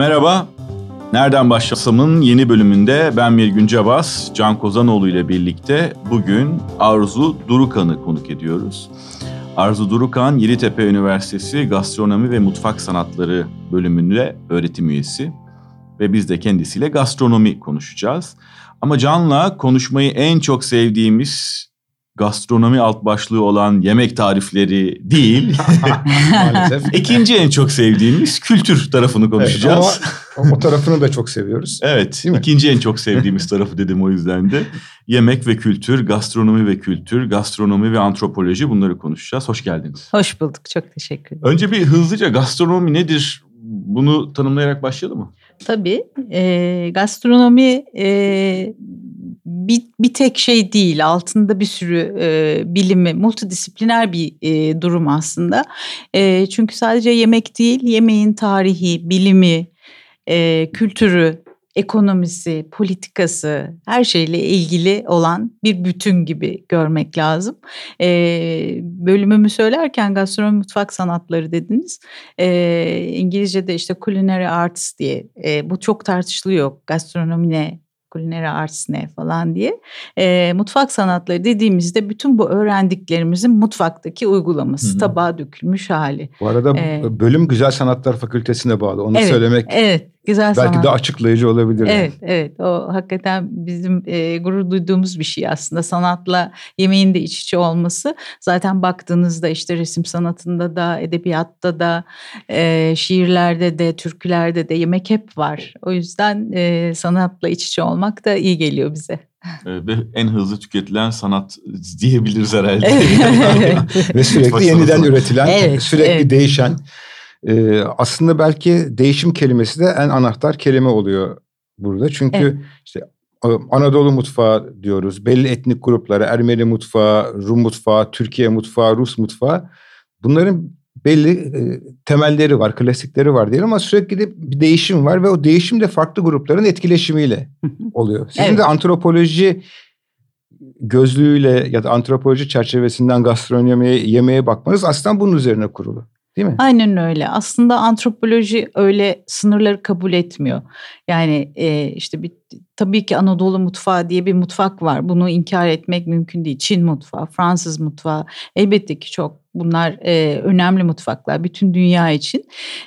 Merhaba. Nereden Başlasam'ın yeni bölümünde ben Mirgün Cabas, Can Kozanoğlu ile birlikte bugün Arzu Durukan'ı konuk ediyoruz. Arzu Durukan, Yeditepe Üniversitesi Gastronomi ve Mutfak Sanatları bölümünde öğretim üyesi. Ve biz de kendisiyle gastronomi konuşacağız. Ama Can'la konuşmayı en çok sevdiğimiz gastronomi alt başlığı olan yemek tarifleri değil. Maalesef. İkinci en çok sevdiğimiz kültür tarafını konuşacağız. Evet, ama o tarafını da çok seviyoruz. Evet. ikinci en çok sevdiğimiz tarafı dedim o yüzden de. Yemek ve kültür, gastronomi ve kültür, gastronomi ve antropoloji bunları konuşacağız. Hoş geldiniz. Hoş bulduk. Çok teşekkür ederim. Önce bir hızlıca gastronomi nedir? Bunu tanımlayarak başlayalım mı? Tabii. E, gastronomi e, bir, bir tek şey değil. Altında bir sürü e, bilimi, multidisipliner bir e, durum aslında. E, çünkü sadece yemek değil, yemeğin tarihi, bilimi, e, kültürü, ekonomisi, politikası her şeyle ilgili olan bir bütün gibi görmek lazım. Ee, bölümümü söylerken gastronomi mutfak sanatları dediniz. Ee, İngilizce'de işte culinary arts diye e, bu çok tartışılıyor. Gastronomi ne, culinary arts ne falan diye. E, mutfak sanatları dediğimizde bütün bu öğrendiklerimizin mutfaktaki uygulaması, Hı-hı. tabağa dökülmüş hali. Bu arada ee, bölüm Güzel Sanatlar Fakültesine bağlı. Onu evet, söylemek evet, güzel belki sanat. de açıklayıcı olabilir. Evet, yani. evet. O hakikaten bizim e, gurur duyduğumuz bir şey aslında. Sanatla yemeğin de iç içe olması. Zaten baktığınızda işte resim sanatında da, edebiyatta da, e, şiirlerde de, türkülerde de yemek hep var. O yüzden e, sanatla iç içe olmak da iyi geliyor bize. Ve en hızlı tüketilen sanat diyebiliriz herhalde. Ve sürekli yeniden üretilen, evet, sürekli evet. değişen. Ee, aslında belki değişim kelimesi de en anahtar kelime oluyor burada. Çünkü evet. işte Anadolu mutfağı diyoruz. Belli etnik gruplara Ermeni mutfağı, Rum mutfağı, Türkiye mutfağı, Rus mutfağı. Bunların belli e, temelleri var, klasikleri var diyelim ama sürekli de bir değişim var ve o değişim de farklı grupların etkileşimiyle oluyor. Sizin evet. de antropoloji gözlüğüyle ya da antropoloji çerçevesinden gastronomiye, yemeğe bakmanız aslında bunun üzerine kurulu. Değil mi? Aynen öyle. Aslında antropoloji öyle sınırları kabul etmiyor. Yani e, işte bir tabii ki Anadolu mutfağı diye bir mutfak var. Bunu inkar etmek mümkün değil. Çin mutfağı, Fransız mutfağı elbette ki çok bunlar e, önemli mutfaklar bütün dünya için.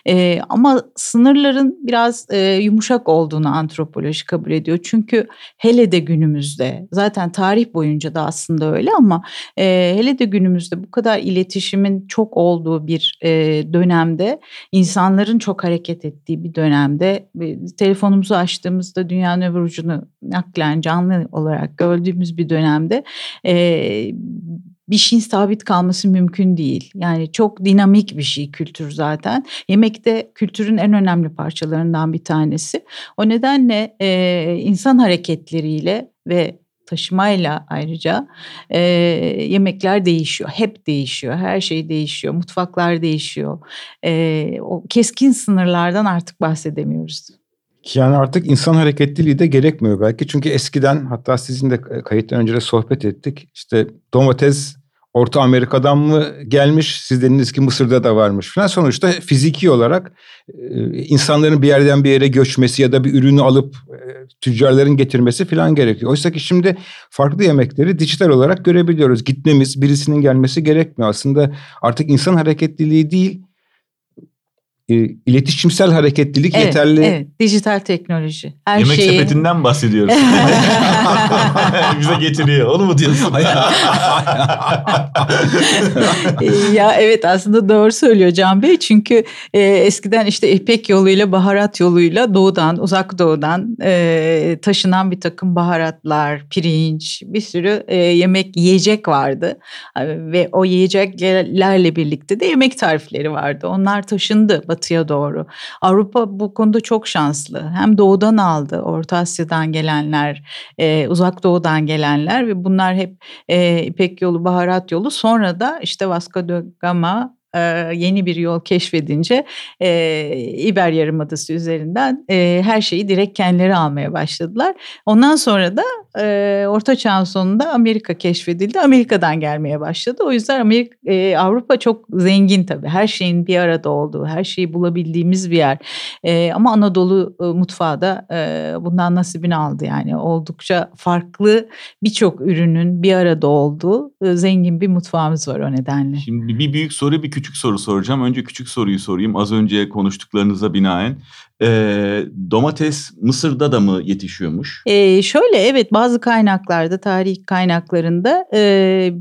E, ama sınırların biraz e, yumuşak olduğunu antropoloji kabul ediyor. Çünkü hele de günümüzde zaten tarih boyunca da aslında öyle ama e, hele de günümüzde bu kadar iletişimin çok olduğu bir e, dönemde insanların çok hareket ettiği bir dönemde e, telefonumuzu açtığımızda dünyanın öbür ucunu naklen canlı olarak gördüğümüz bir dönemde e, bir şeyin sabit kalması mümkün değil. Yani çok dinamik bir şey kültür zaten. Yemek de kültürün en önemli parçalarından bir tanesi. O nedenle e, insan hareketleriyle ve taşımayla ayrıca e, yemekler değişiyor. Hep değişiyor. Her şey değişiyor. Mutfaklar değişiyor. E, o keskin sınırlardan artık bahsedemiyoruz. Yani artık insan hareketliliği de gerekmiyor belki. Çünkü eskiden hatta sizin de kayıttan önce de sohbet ettik. İşte domates Orta Amerika'dan mı gelmiş? Siz dediniz ki Mısır'da da varmış falan. Sonuçta fiziki olarak insanların bir yerden bir yere göçmesi ya da bir ürünü alıp tüccarların getirmesi falan gerekiyor. Oysa ki şimdi farklı yemekleri dijital olarak görebiliyoruz. Gitmemiz, birisinin gelmesi gerekmiyor. Aslında artık insan hareketliliği değil, e, iletişimsel hareketlilik evet, yeterli. Evet, dijital teknoloji. Her Yemek şeyi... sepetinden bahsediyoruz. Bize getiriyor. Onu mu diyorsun? ya evet aslında doğru söylüyor Can Bey. Çünkü e, eskiden işte İpek yoluyla, baharat yoluyla doğudan, uzak doğudan e, taşınan bir takım baharatlar, pirinç, bir sürü e, yemek, yiyecek vardı. Ve o yiyeceklerle birlikte de yemek tarifleri vardı. Onlar taşındı batıya doğru. Avrupa bu konuda çok şanslı. Hem doğudan aldı, Orta Asya'dan gelenler, e, uzak doğudan gelenler ve bunlar hep e, İpek yolu, baharat yolu. Sonra da işte Vasco da Gama e, yeni bir yol keşfedince e, İber Yarımadası üzerinden e, her şeyi direkt kendileri almaya başladılar. Ondan sonra da e, Orta Çağ'ın sonunda Amerika keşfedildi. Amerika'dan gelmeye başladı. O yüzden Amerika, e, Avrupa çok zengin tabii. Her şeyin bir arada olduğu, her şeyi bulabildiğimiz bir yer. E, ama Anadolu e, mutfağı da e, bundan nasibini aldı yani. Oldukça farklı birçok ürünün bir arada olduğu e, zengin bir mutfağımız var o nedenle. Şimdi bir büyük soru bir küçük soru soracağım. Önce küçük soruyu sorayım. Az önce konuştuklarınıza binaen. E, domates Mısır'da da mı yetişiyormuş? E, şöyle evet bazı kaynaklarda, tarih kaynaklarında e,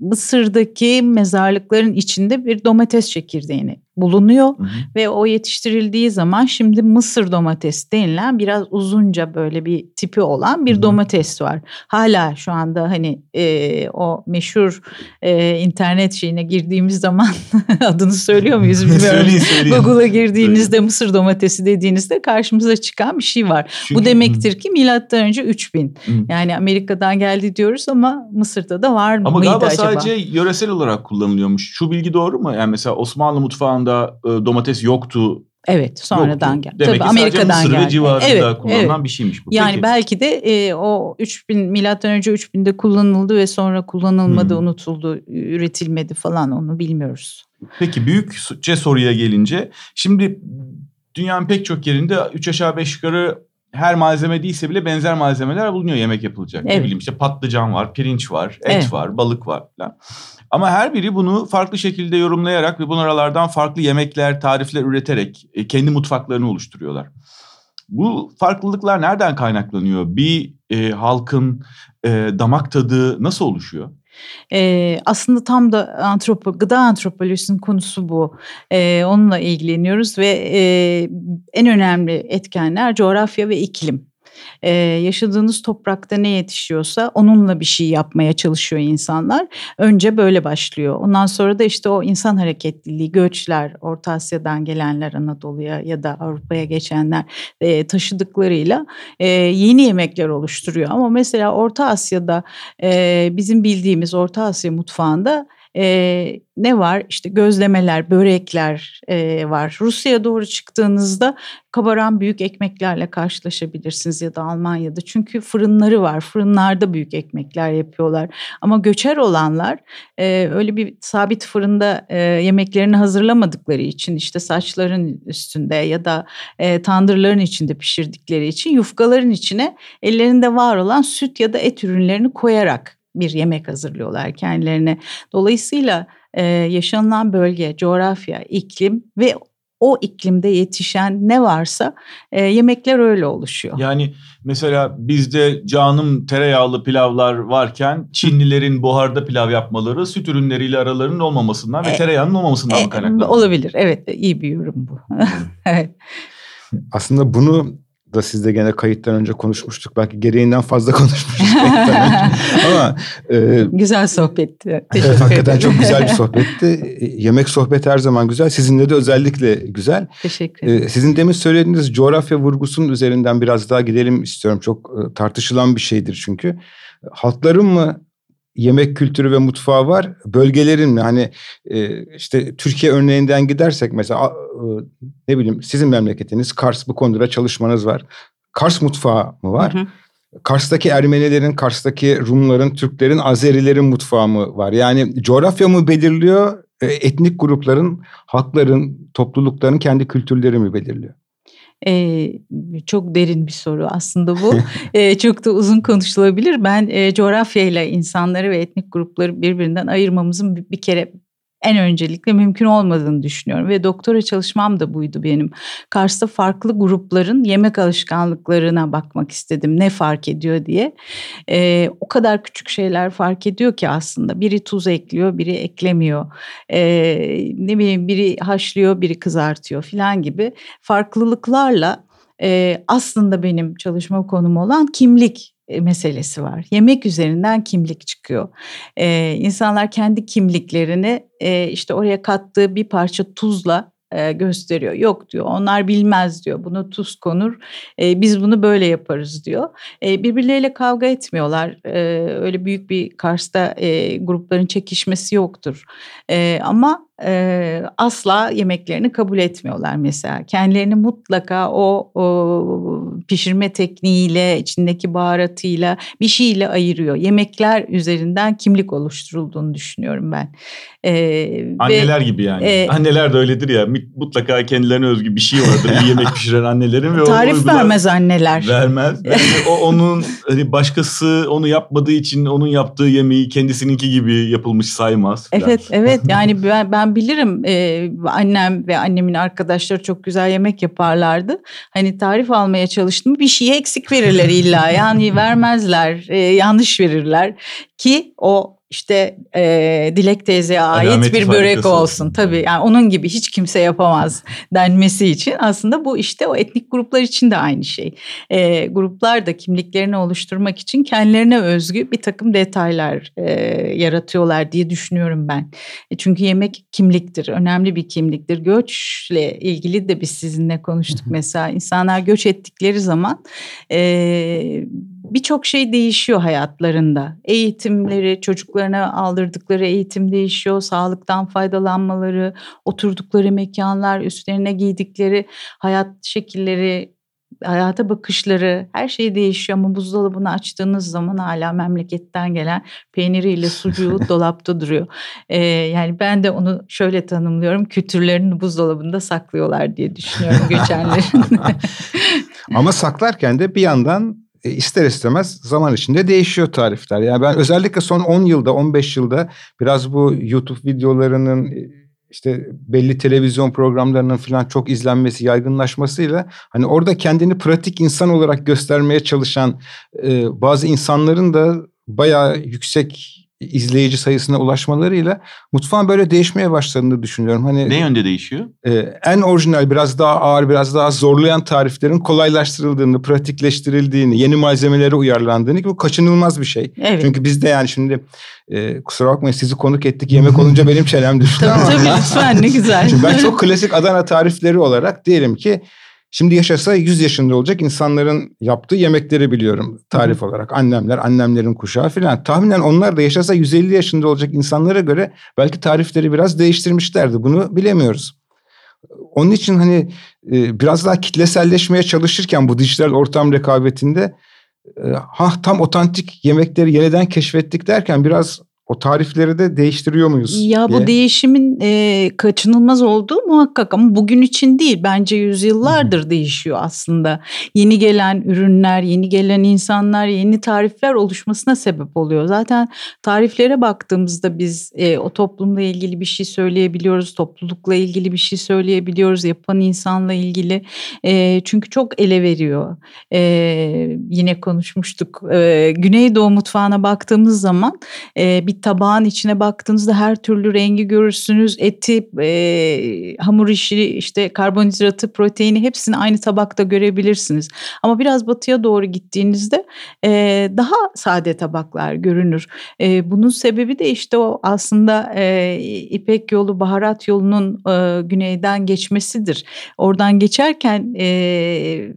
Mısır'daki mezarlıkların içinde bir domates çekirdeğini bulunuyor hı hı. ve o yetiştirildiği zaman şimdi Mısır domates denilen biraz uzunca böyle bir tipi olan bir hı hı. domates var. Hala şu anda hani e, o meşhur e, internet şeyine girdiğimiz zaman adını söylüyor muyuz bilmiyorum. Google'a girdiğinizde söyleyin. Mısır domatesi dediğinizde karşımıza çıkan bir şey var. Çünkü, Bu demektir hı. ki milattan önce 3000. Hı. Yani Amerika'dan geldi diyoruz ama Mısır'da da var Ama galiba acaba? sadece yöresel olarak kullanılıyormuş. Şu bilgi doğru mu? Yani mesela Osmanlı mutfağında e, domates yoktu Evet sonradan geldi. Demek Tabii, ki Amerika'dan Mısır geldi. civarında evet, kullanılan evet. bir şeymiş bu. Yani Peki. belki de e, o 3000 milattan önce 3000'de kullanıldı ve sonra kullanılmadı, hmm. unutuldu, üretilmedi falan onu bilmiyoruz. Peki büyükçe soruya gelince şimdi dünyanın pek çok yerinde 3 aşağı 5 yukarı her malzeme değilse bile benzer malzemeler bulunuyor yemek yapılacak. Evet. Ne bileyim işte patlıcan var, pirinç var, et evet. var, balık var falan. Ama her biri bunu farklı şekilde yorumlayarak ve bunlardan farklı yemekler, tarifler üreterek e, kendi mutfaklarını oluşturuyorlar. Bu farklılıklar nereden kaynaklanıyor? Bir e, halkın e, damak tadı nasıl oluşuyor? Ee, aslında tam da antropo, gıda antropolojisinin konusu bu. Ee, onunla ilgileniyoruz ve e, en önemli etkenler coğrafya ve iklim e, yaşadığınız toprakta ne yetişiyorsa onunla bir şey yapmaya çalışıyor insanlar. Önce böyle başlıyor. Ondan sonra da işte o insan hareketliliği, göçler, Orta Asya'dan gelenler Anadolu'ya ya da Avrupa'ya geçenler e, taşıdıklarıyla e, yeni yemekler oluşturuyor. Ama mesela Orta Asya'da e, bizim bildiğimiz Orta Asya mutfağında e, ne var? İşte gözlemeler, börekler e, var. Rusya'ya doğru çıktığınızda kabaran büyük ekmeklerle karşılaşabilirsiniz ya da Almanya'da. Çünkü fırınları var. Fırınlarda büyük ekmekler yapıyorlar. Ama göçer olanlar e, öyle bir sabit fırında e, yemeklerini hazırlamadıkları için işte saçların üstünde ya da e, tandırların içinde pişirdikleri için yufkaların içine ellerinde var olan süt ya da et ürünlerini koyarak bir yemek hazırlıyorlar kendilerine. Dolayısıyla e, yaşanılan bölge, coğrafya, iklim ve o iklimde yetişen ne varsa e, yemekler öyle oluşuyor. Yani mesela bizde canım tereyağlı pilavlar varken Çinlilerin buharda pilav yapmaları süt ürünleriyle aralarının olmamasından e, ve tereyağının olmamasından e, mı kaynaklanıyor? Olabilir evet iyi bir yorum bu. evet. Aslında bunu da sizde gene kayıttan önce konuşmuştuk. Belki gereğinden fazla konuşmuştuk. Ama e, güzel sohbetti. evet, hakikaten çok güzel bir sohbetti. E, yemek sohbeti her zaman güzel. Sizinle de özellikle güzel. Teşekkür ederim. E, sizin demin söylediğiniz coğrafya vurgusunun üzerinden biraz daha gidelim istiyorum. Çok e, tartışılan bir şeydir çünkü. Halkların mı yemek kültürü ve mutfağı var. Bölgelerin mi? Hani e, işte Türkiye örneğinden gidersek mesela e, ne bileyim sizin memleketiniz Kars bu konuda çalışmanız var. Kars mutfağı mı var? Hı hı. Kars'taki Ermenilerin, Kars'taki Rumların, Türklerin, Azerilerin mutfağı mı var? Yani coğrafya mı belirliyor? E, etnik grupların, halkların, toplulukların kendi kültürleri mi belirliyor? Ee, çok derin bir soru aslında bu. ee, çok da uzun konuşulabilir. Ben e, coğrafyayla insanları ve etnik grupları birbirinden ayırmamızın bir, bir kere en öncelikle mümkün olmadığını düşünüyorum ve doktora çalışmam da buydu benim. Kars'ta farklı grupların yemek alışkanlıklarına bakmak istedim ne fark ediyor diye. Ee, o kadar küçük şeyler fark ediyor ki aslında biri tuz ekliyor biri eklemiyor. Ee, ne bileyim biri haşlıyor biri kızartıyor filan gibi farklılıklarla e, aslında benim çalışma konum olan kimlik e, meselesi var. Yemek üzerinden kimlik çıkıyor. Ee, insanlar kendi kimliklerini e, işte oraya kattığı bir parça tuzla e, gösteriyor. Yok diyor onlar bilmez diyor. Buna tuz konur. E, biz bunu böyle yaparız diyor. E, birbirleriyle kavga etmiyorlar. E, öyle büyük bir Kars'ta e, grupların çekişmesi yoktur. E, ama e, asla yemeklerini kabul etmiyorlar mesela. Kendilerini mutlaka o, o pişirme tekniğiyle, içindeki baharatıyla bir şeyle ayırıyor. Yemekler üzerinden kimlik oluşturulduğunu düşünüyorum ben. Ee, Anneler ve, gibi yani. E, Anneler de öyledir ya mutlaka kendilerine özgü bir şey vardır iyi yemek pişiren annelerin. ve Tarif vermez anneler. Vermez. Yani o onun hani başkası onu yapmadığı için onun yaptığı yemeği kendisininki gibi yapılmış saymaz. Falan. Evet evet yani ben, ben bilirim e, annem ve annemin arkadaşları çok güzel yemek yaparlardı. Hani tarif almaya çalıştım bir şeye eksik verirler illa yani vermezler e, yanlış verirler ki o işte e, Dilek teyzeye ait Alamet bir börek olsun. Tabii yani onun gibi hiç kimse yapamaz denmesi için aslında bu işte o etnik gruplar için de aynı şey. E, gruplar da kimliklerini oluşturmak için kendilerine özgü bir takım detaylar e, yaratıyorlar diye düşünüyorum ben. E, çünkü yemek kimliktir, önemli bir kimliktir. Göçle ilgili de biz sizinle konuştuk mesela. İnsanlar göç ettikleri zaman e, birçok şey değişiyor hayatlarında. Eğitimleri, çocuklarına aldırdıkları eğitim değişiyor, sağlıktan faydalanmaları, oturdukları mekanlar, üstlerine giydikleri hayat şekilleri, hayata bakışları her şey değişiyor ama buzdolabını açtığınız zaman hala memleketten gelen peyniriyle sucuğu dolapta duruyor. Ee, yani ben de onu şöyle tanımlıyorum kültürlerini buzdolabında saklıyorlar diye düşünüyorum göçenlerin. ama saklarken de bir yandan ister istemez zaman içinde değişiyor tarifler. Yani ben özellikle son 10 yılda 15 yılda biraz bu YouTube videolarının e, işte belli televizyon programlarının falan çok izlenmesi, yaygınlaşmasıyla hani orada kendini pratik insan olarak göstermeye çalışan e, bazı insanların da bayağı yüksek izleyici sayısına ulaşmalarıyla mutfağın böyle değişmeye başladığını düşünüyorum. Hani ne yönde değişiyor? E, en orijinal, biraz daha ağır, biraz daha zorlayan tariflerin kolaylaştırıldığını, pratikleştirildiğini, yeni malzemelere uyarlandığını ki bu kaçınılmaz bir şey. Evet. Çünkü biz de yani şimdi e, kusura bakmayın sizi konuk ettik yemek olunca benim çenem düştü tabii, ama. Tabii lütfen ne güzel. Şimdi ben çok klasik Adana tarifleri olarak diyelim ki Şimdi yaşasa 100 yaşında olacak insanların yaptığı yemekleri biliyorum tarif Hı. olarak. Annemler, annemlerin kuşağı filan. Tahminen onlar da yaşasa 150 yaşında olacak insanlara göre belki tarifleri biraz değiştirmişlerdi. Bunu bilemiyoruz. Onun için hani e, biraz daha kitleselleşmeye çalışırken bu dijital ortam rekabetinde ha tam otantik yemekleri yeniden keşfettik derken biraz o tarifleri de değiştiriyor muyuz? Ya diye. bu değişimin e, kaçınılmaz olduğu muhakkak ama bugün için değil. Bence yüzyıllardır değişiyor aslında. Yeni gelen ürünler, yeni gelen insanlar, yeni tarifler oluşmasına sebep oluyor. Zaten tariflere baktığımızda biz e, o toplumla ilgili bir şey söyleyebiliyoruz, toplulukla ilgili bir şey söyleyebiliyoruz, yapan insanla ilgili. E, çünkü çok ele veriyor. E, yine konuşmuştuk. E, Güneydoğu mutfağına baktığımız zaman e, tabağın içine baktığınızda her türlü rengi görürsünüz. Eti, e, hamur işi, işte karbonhidratı, proteini hepsini aynı tabakta görebilirsiniz. Ama biraz batıya doğru gittiğinizde e, daha sade tabaklar görünür. E, bunun sebebi de işte o aslında e, İpek yolu, baharat yolunun e, güneyden geçmesidir. Oradan geçerken... E,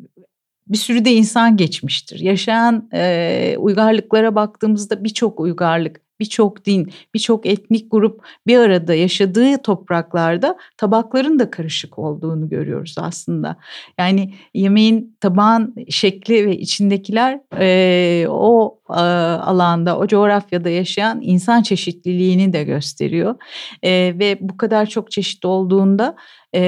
bir sürü de insan geçmiştir. Yaşayan e, uygarlıklara baktığımızda birçok uygarlık birçok din, birçok etnik grup bir arada yaşadığı topraklarda tabakların da karışık olduğunu görüyoruz aslında. Yani yemeğin tabağın şekli ve içindekiler e, o e, alanda, o coğrafyada yaşayan insan çeşitliliğini de gösteriyor. E, ve bu kadar çok çeşit olduğunda e,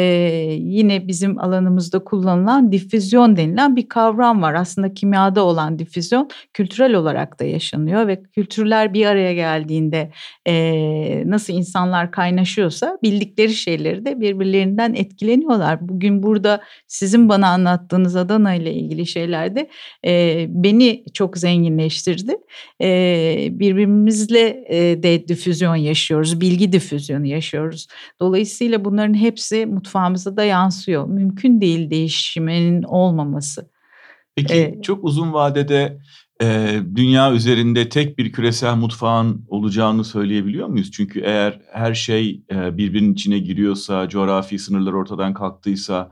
yine bizim alanımızda kullanılan difüzyon denilen bir kavram var. Aslında kimyada olan difüzyon kültürel olarak da yaşanıyor ve kültürler bir araya geldiğinde e, nasıl insanlar kaynaşıyorsa bildikleri şeyleri de birbirlerinden etkileniyorlar. Bugün burada sizin bana anlattığınız Adana ile ilgili şeylerde e, beni çok zenginleştirdi. E, birbirimizle e, de difüzyon yaşıyoruz, bilgi difüzyonu yaşıyoruz. Dolayısıyla bunların hepsi mutfağımıza da yansıyor. Mümkün değil değişimin olmaması. Peki ee, çok uzun vadede e, dünya üzerinde tek bir küresel mutfağın olacağını söyleyebiliyor muyuz? Çünkü eğer her şey e, birbirinin içine giriyorsa, coğrafi sınırlar ortadan kalktıysa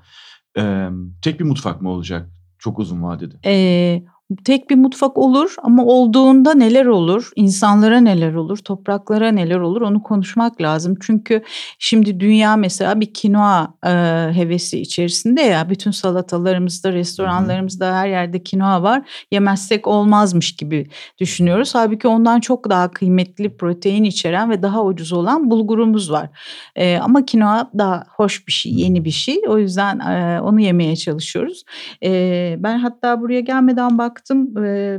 e, tek bir mutfak mı olacak çok uzun vadede? Ee, tek bir mutfak olur ama olduğunda neler olur, insanlara neler olur, topraklara neler olur onu konuşmak lazım. Çünkü şimdi dünya mesela bir kinoa e, hevesi içerisinde ya bütün salatalarımızda, restoranlarımızda her yerde kinoa var. Yemezsek olmazmış gibi düşünüyoruz. Halbuki ondan çok daha kıymetli protein içeren ve daha ucuz olan bulgurumuz var. E, ama kinoa daha hoş bir şey, yeni bir şey. O yüzden e, onu yemeye çalışıyoruz. E, ben hatta buraya gelmeden bak baktım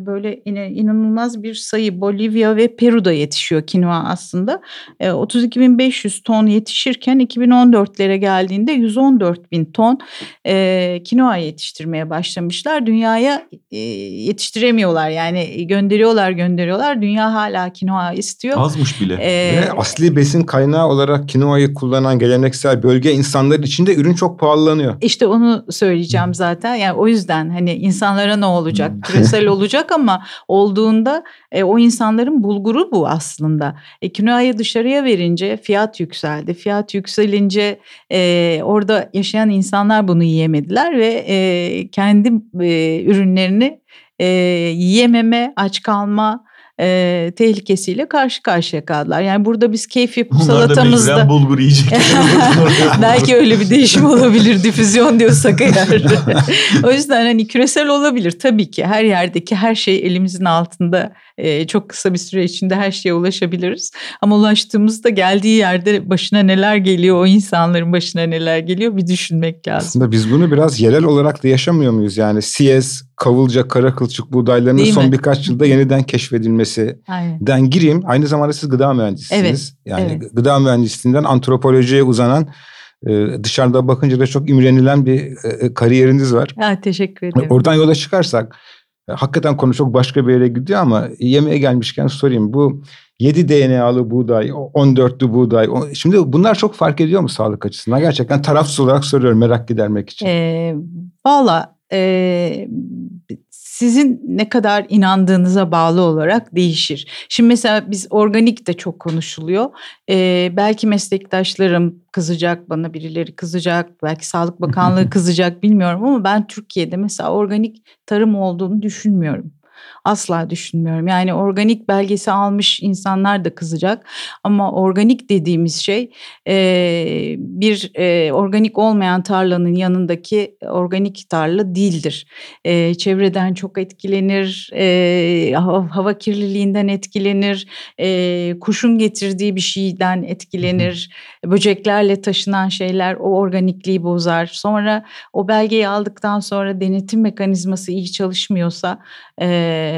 böyle yine inanılmaz bir sayı Bolivya ve Peru'da yetişiyor kinoa aslında. 32.500 ton yetişirken 2014'lere geldiğinde 114 bin ton kinoa yetiştirmeye başlamışlar. Dünyaya yetiştiremiyorlar yani gönderiyorlar gönderiyorlar. Dünya hala kinoa istiyor. Azmış bile. Ee, ve asli besin kaynağı olarak kinoayı kullanan geleneksel bölge insanlar için de ürün çok pahalanıyor. İşte onu söyleyeceğim zaten. Yani o yüzden hani insanlara ne olacak? Küresel olacak ama olduğunda e, o insanların bulguru bu aslında. E, kinoayı dışarıya verince fiyat yükseldi. Fiyat yükselince e, orada yaşayan insanlar bunu yiyemediler ve e, kendi e, ürünlerini e, yiyememe, aç kalma e, tehlikesiyle karşı karşıya kaldılar. Yani burada biz Onlar salatamızda... Onlar da bulgur yiyecek. Belki öyle bir değişim olabilir difüzyon diyorsak eğer. o yüzden hani küresel olabilir tabii ki. Her yerdeki her şey elimizin altında e, çok kısa bir süre içinde her şeye ulaşabiliriz. Ama ulaştığımızda geldiği yerde başına neler geliyor, o insanların başına neler geliyor bir düşünmek lazım. Aslında biz bunu biraz yerel olarak da yaşamıyor muyuz? Yani Siyez, Kavılca, Kara Kılçık buğdaylarının Değil son mi? birkaç yılda yeniden keşfedilmesinden gireyim. Aynı zamanda siz gıda mühendisisiniz. Evet, yani evet. gıda mühendisliğinden antropolojiye uzanan dışarıda bakınca da çok imrenilen bir kariyeriniz var. Ha, teşekkür ederim. Oradan yola çıkarsak Hakikaten konu çok başka bir yere gidiyor ama yemeğe gelmişken sorayım. Bu 7 DNA'lı buğday, 14'lü buğday. Şimdi bunlar çok fark ediyor mu sağlık açısından? Gerçekten tarafsız olarak soruyorum merak gidermek için. Ee, Valla e, sizin ne kadar inandığınıza bağlı olarak değişir. Şimdi mesela biz organik de çok konuşuluyor. Ee, belki meslektaşlarım kızacak bana birileri kızacak belki Sağlık Bakanlığı kızacak bilmiyorum ama ben Türkiye'de mesela organik tarım olduğunu düşünmüyorum. Asla düşünmüyorum. Yani organik belgesi almış insanlar da kızacak. Ama organik dediğimiz şey e, bir e, organik olmayan tarlanın yanındaki organik tarla değildir. E, çevreden çok etkilenir, e, hava, kirliliğinden etkilenir, e, kuşun getirdiği bir şeyden etkilenir, böceklerle taşınan şeyler o organikliği bozar. Sonra o belgeyi aldıktan sonra denetim mekanizması iyi çalışmıyorsa e,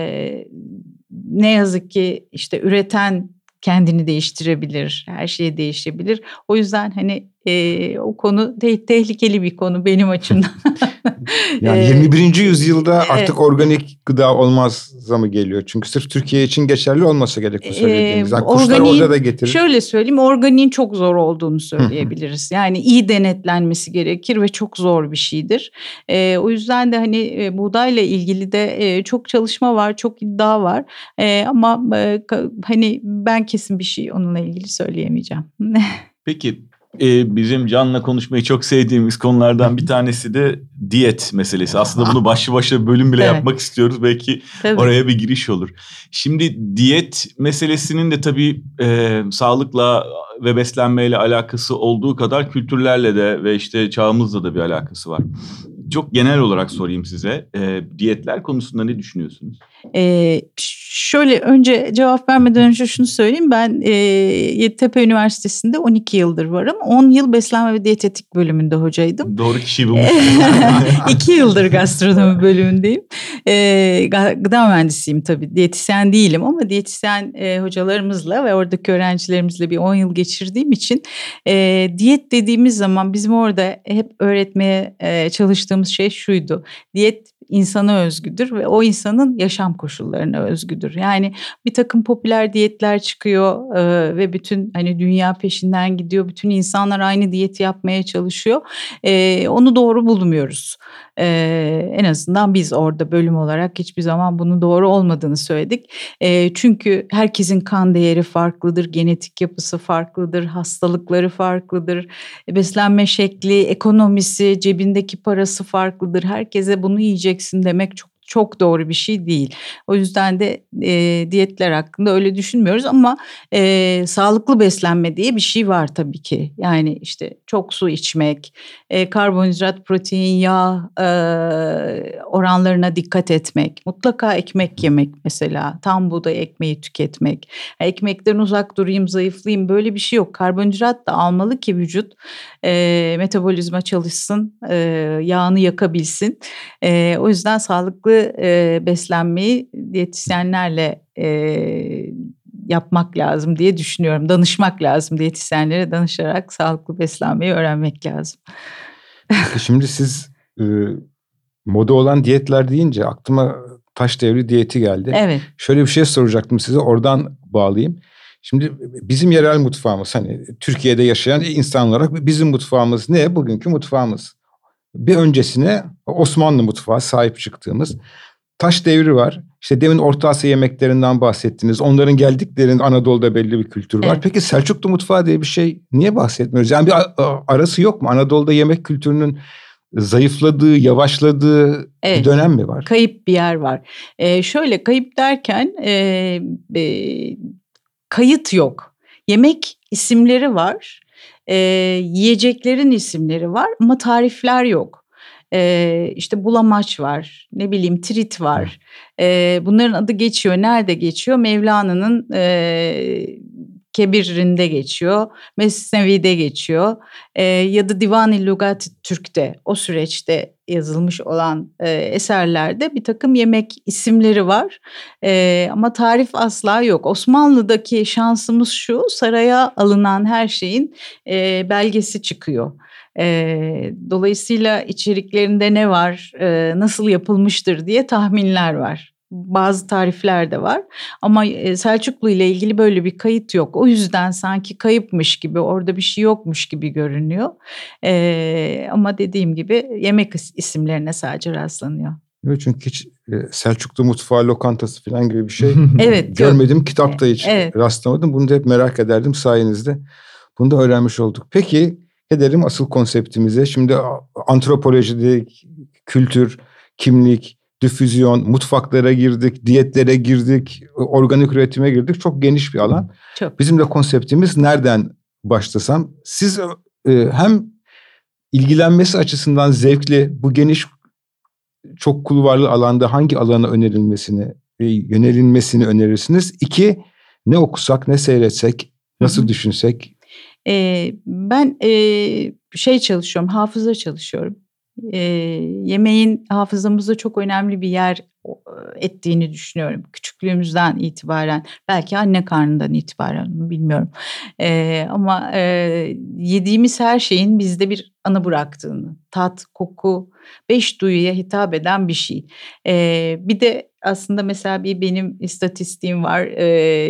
ne yazık ki işte üreten kendini değiştirebilir, her şeyi değişebilir. O yüzden hani e, o konu te- tehlikeli bir konu benim açımdan. yani 21. yüzyılda artık organik gıda olmaz mı geliyor? Çünkü sırf Türkiye için geçerli olması gerek bu söylediğiniz. Yani kuşlar orada da getirir. Şöyle söyleyeyim organiğin çok zor olduğunu söyleyebiliriz. yani iyi denetlenmesi gerekir ve çok zor bir şeydir. E, o yüzden de hani e, buğdayla ilgili de e, çok çalışma var, çok iddia var. E, ama e, hani ben kesin bir şey onunla ilgili söyleyemeyeceğim. Peki e, bizim Can'la konuşmayı çok sevdiğimiz konulardan bir tanesi de diyet meselesi. Aslında bunu başlı başına bölüm bile evet. yapmak istiyoruz. Belki tabii. oraya bir giriş olur. Şimdi diyet meselesinin de tabii e, sağlıkla ve beslenmeyle alakası olduğu kadar kültürlerle de ve işte çağımızla da bir alakası var. Çok genel olarak sorayım size. E, diyetler konusunda ne düşünüyorsunuz? E, şöyle önce cevap vermeden önce şunu söyleyeyim. Ben e, Yeditepe Üniversitesi'nde 12 yıldır varım. 10 yıl beslenme ve diyetetik bölümünde hocaydım. Doğru kişiyi bulmuşsunuz. 2 yıldır gastronomi bölümündeyim. E, gıda mühendisiyim tabii. Diyetisyen değilim ama diyetisyen e, hocalarımızla ve oradaki öğrencilerimizle bir 10 yıl geçirdiğim için e, diyet dediğimiz zaman bizim orada hep öğretmeye e, çalıştığımız şey şuydu. Diyet insana özgüdür ve o insanın yaşam koşullarına özgüdür. Yani bir takım popüler diyetler çıkıyor e, ve bütün hani dünya peşinden gidiyor. Bütün insanlar aynı diyeti yapmaya çalışıyor. E, onu doğru bulmuyoruz. E, en azından biz orada bölüm olarak hiçbir zaman bunun doğru olmadığını söyledik. E, çünkü herkesin kan değeri farklıdır, genetik yapısı farklıdır, hastalıkları farklıdır, beslenme şekli, ekonomisi, cebindeki parası farklıdır. Herkese bunu yiyeceksin demek çok çok doğru bir şey değil. O yüzden de e, diyetler hakkında öyle düşünmüyoruz ama e, sağlıklı beslenme diye bir şey var tabii ki. Yani işte çok su içmek, e, karbonhidrat, protein, yağ e, oranlarına dikkat etmek, mutlaka ekmek yemek mesela, tam buğday ekmeği tüketmek, ekmekten uzak durayım, zayıflayayım böyle bir şey yok. Karbonhidrat da almalı ki vücut e, metabolizma çalışsın, e, yağını yakabilsin. E, o yüzden sağlıklı e, beslenmeyi diyetisyenlerle e, yapmak lazım diye düşünüyorum. Danışmak lazım diyetisyenlere danışarak sağlıklı beslenmeyi öğrenmek lazım. Şimdi siz e, moda olan diyetler deyince aklıma taş devri diyeti geldi. Evet. Şöyle bir şey soracaktım size oradan bağlayayım. Şimdi bizim yerel mutfağımız hani Türkiye'de yaşayan insan olarak bizim mutfağımız ne? Bugünkü mutfağımız. Bir öncesine Osmanlı mutfağı sahip çıktığımız taş devri var. İşte demin Orta Asya yemeklerinden bahsettiniz. Onların geldiklerinin Anadolu'da belli bir kültür var. Evet. Peki Selçuklu mutfağı diye bir şey niye bahsetmiyoruz? Yani bir arası yok mu? Anadolu'da yemek kültürünün zayıfladığı, yavaşladığı evet, bir dönem mi var? Kayıp bir yer var. Ee, şöyle kayıp derken e, e, kayıt yok. Yemek isimleri var. E, yiyeceklerin isimleri var ama tarifler yok. E, işte bulamaç var, ne bileyim trit var. E, bunların adı geçiyor. Nerede geçiyor? Mevlana'nın e, Kebir'inde geçiyor, Mesnevi'de geçiyor e, ya da Divan-ı Lugat Türk'te o süreçte yazılmış olan e, eserlerde bir takım yemek isimleri var e, ama tarif asla yok. Osmanlı'daki şansımız şu saraya alınan her şeyin e, belgesi çıkıyor. E, dolayısıyla içeriklerinde ne var, e, nasıl yapılmıştır diye tahminler var bazı tarifler de var ama Selçuklu ile ilgili böyle bir kayıt yok. O yüzden sanki kayıpmış gibi orada bir şey yokmuş gibi görünüyor. Ee, ama dediğim gibi yemek isimlerine sadece rastlanıyor. Evet çünkü hiç Selçuklu mutfağı lokantası falan gibi bir şey evet, görmedim. Yok. Kitapta hiç evet. rastlamadım. Bunu da hep merak ederdim sayenizde. Bunu da öğrenmiş olduk. Peki gelelim asıl konseptimize. Şimdi antropolojide kültür, kimlik, difüzyon, mutfaklara girdik, diyetlere girdik, organik üretime girdik. Çok geniş bir alan. Çok. Bizim de konseptimiz nereden başlasam? Siz e, hem ilgilenmesi açısından zevkli bu geniş çok kulvarlı alanda hangi alana önerilmesini e, yönelilmesini önerirsiniz? İki, ne okusak, ne seyretsek, nasıl Hı-hı. düşünsek? Ee, ben e, şey çalışıyorum, hafıza çalışıyorum e, yemeğin hafızamızda çok önemli bir yer ettiğini düşünüyorum. Küçüklüğümüzden itibaren belki anne karnından itibaren bilmiyorum. E, ama e, yediğimiz her şeyin bizde bir anı bıraktığını, tat, koku, beş duyuya hitap eden bir şey. E, bir de aslında mesela bir benim istatistiğim var. E,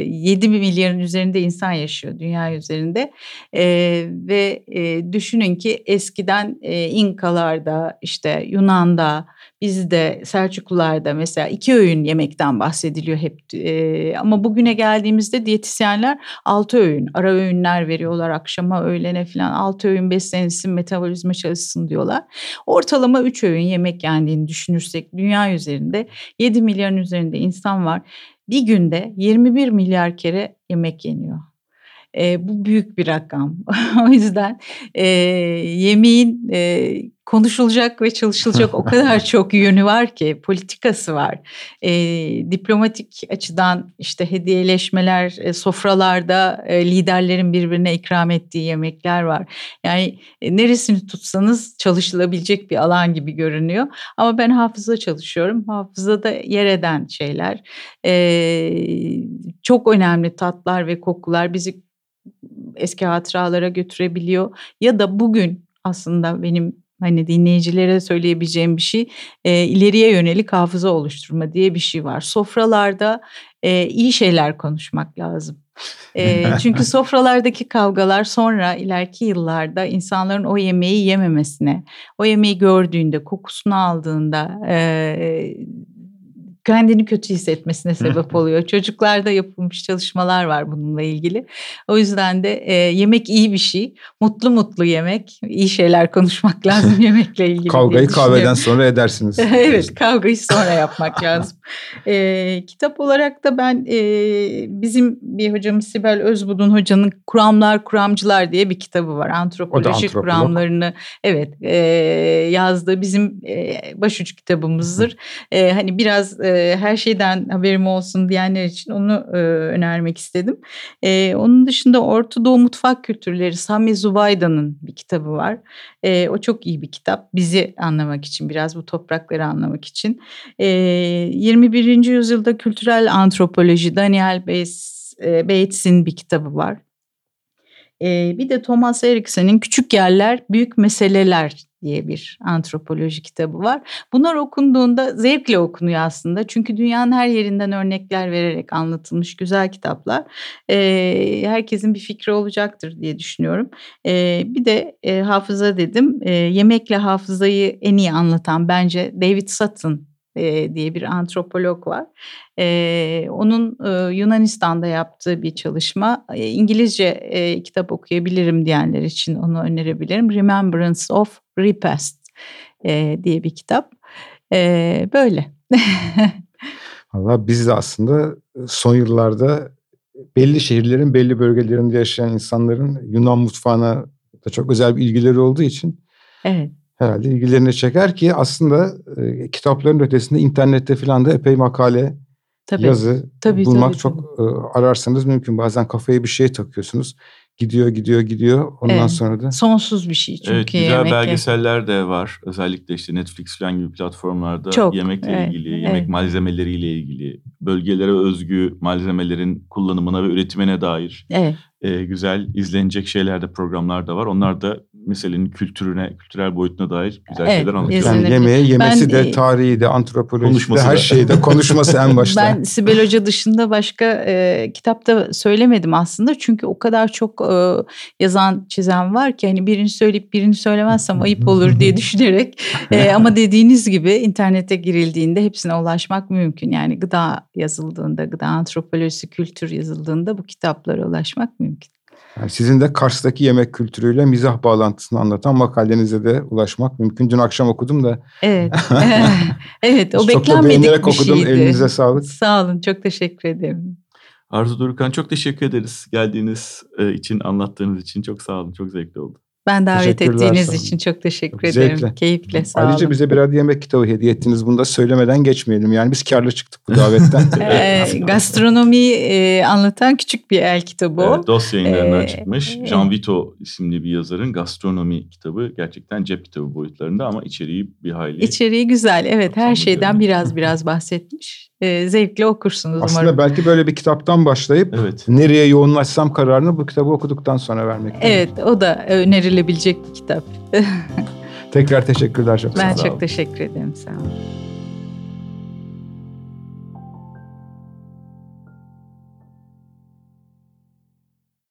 7 milyarın üzerinde insan yaşıyor dünya üzerinde. E, ve e, düşünün ki eskiden e, İnkalarda, işte Yunan'da, Bizde Selçuklularda mesela iki öğün yemekten bahsediliyor hep. E, ama bugüne geldiğimizde diyetisyenler altı öğün, ara öğünler veriyorlar akşama, öğlene falan. Altı öğün beslenilsin, metabolizma çalışsın diyorlar. Ortalama üç öğün yemek yendiğini düşünürsek dünya üzerinde 7 milyarın üzerinde insan var. Bir günde 21 milyar kere yemek yeniyor. E, bu büyük bir rakam. o yüzden e, yemeğin e, konuşulacak ve çalışılacak o kadar çok yönü var ki politikası var. E, diplomatik açıdan işte hediyeleşmeler, e, sofralarda e, liderlerin birbirine ikram ettiği yemekler var. Yani e, neresini tutsanız çalışılabilecek bir alan gibi görünüyor. Ama ben hafıza çalışıyorum. Hafızada yer eden şeyler. E, çok önemli tatlar ve kokular bizi eski hatıralara götürebiliyor. Ya da bugün aslında benim hani dinleyicilere söyleyebileceğim bir şey e, ileriye yönelik hafıza oluşturma diye bir şey var. Sofralarda e, iyi şeyler konuşmak lazım. E, çünkü sofralardaki kavgalar sonra ileriki yıllarda insanların o yemeği yememesine, o yemeği gördüğünde, kokusunu aldığında, e, kendini kötü hissetmesine sebep oluyor. Çocuklarda yapılmış çalışmalar var bununla ilgili. O yüzden de e, yemek iyi bir şey. Mutlu mutlu yemek, iyi şeyler konuşmak lazım yemekle ilgili. Kavgayı kahveden sonra edersiniz. evet, kavgayı sonra yapmak lazım. E, kitap olarak da ben e, bizim bir hocamız Sibel Özbudun hocanın Kuramlar Kuramcılar diye bir kitabı var. Antropolojik kuramlarını evet e, yazdığı bizim e, başucu kitabımızdır. E, hani biraz e, her şeyden haberim olsun diyenler için onu e, önermek istedim. E, onun dışında Orta Doğu Mutfak Kültürleri Sami Zubayda'nın bir kitabı var. E, o çok iyi bir kitap. Bizi anlamak için biraz bu toprakları anlamak için. E, 21. yüzyılda kültürel antropoloji Daniel e, Bates'in bir kitabı var. E, bir de Thomas Erikson'un Küçük Yerler, Büyük Meseleler diye bir antropoloji kitabı var. Bunlar okunduğunda zevkle okunuyor aslında. Çünkü dünyanın her yerinden örnekler vererek anlatılmış güzel kitaplar. E, herkesin bir fikri olacaktır diye düşünüyorum. E, bir de e, hafıza dedim. E, yemekle hafızayı en iyi anlatan bence David Sutton e, diye bir antropolog var. E, onun e, Yunanistan'da yaptığı bir çalışma. E, İngilizce e, kitap okuyabilirim diyenler için onu önerebilirim. Remembrance of Repast e, diye bir kitap. E, böyle. Valla biz de aslında son yıllarda belli şehirlerin belli bölgelerinde yaşayan insanların Yunan mutfağına da çok özel bir ilgileri olduğu için evet herhalde ilgilerini çeker ki aslında e, kitapların ötesinde internette falan da epey makale, tabii, yazı tabii, bulmak tabii, çok tabii. E, ararsanız mümkün. Bazen kafaya bir şey takıyorsunuz. Gidiyor, gidiyor, gidiyor. Ondan evet, sonra da... Sonsuz bir şey çünkü Evet, güzel yemek belgeseller de var. Özellikle işte Netflix falan gibi platformlarda çok, yemekle evet, ilgili, evet. yemek malzemeleriyle ilgili, bölgelere özgü malzemelerin kullanımına ve üretimine dair evet. E, güzel izlenecek şeyler de programlar da var. Onlar da meselenin kültürüne, kültürel boyutuna dair güzel evet, şeyler anlatıyor. Yani yemeği, yemesi ben, de, tarihi de, antropolojisi de, her şeyde konuşması en başta. Ben Sibel Hoca dışında başka e, kitapta söylemedim aslında. Çünkü o kadar çok e, yazan, çizen var ki hani birini söyleyip birini söylemezsem ayıp olur diye düşünerek. E, ama dediğiniz gibi internete girildiğinde hepsine ulaşmak mümkün. Yani gıda yazıldığında, gıda antropolojisi, kültür yazıldığında bu kitaplara ulaşmak mümkün. Yani sizin de Kars'taki yemek kültürüyle mizah bağlantısını anlatan makalenize de ulaşmak mümkün. Dün akşam okudum da. Evet. evet o beklenmedik bir okudum. şeydi. Elinize sağlık. Sağ olun. Çok teşekkür ederim. Arzu Durukan çok teşekkür ederiz. Geldiğiniz e, için, anlattığınız için çok sağ olun. Çok zevkli oldu. Ben davet ettiğiniz için çok teşekkür çok ederim. Zevkle. Keyifle sağ Ayrıca olun. bize birer yemek kitabı hediye ettiniz. Bunu da söylemeden geçmeyelim. Yani biz karlı çıktık bu davetten. e, gastronomiyi e, anlatan küçük bir el kitabı o. Evet, DOS yayınlarından ee, çıkmış. E, Jean Vito isimli bir yazarın gastronomi kitabı. Gerçekten cep kitabı boyutlarında ama içeriği bir hayli. İçeriği güzel. Evet her şeyden biraz biraz bahsetmiş. E, zevkle okursunuz Aslında umarım. belki böyle bir kitaptan başlayıp evet. nereye yoğunlaşsam kararını bu kitabı okuduktan sonra vermek. Evet o da önerilir edilebilecek bir kitap. Tekrar teşekkürler çok Ben çok teşekkür ederim. Sağ olun.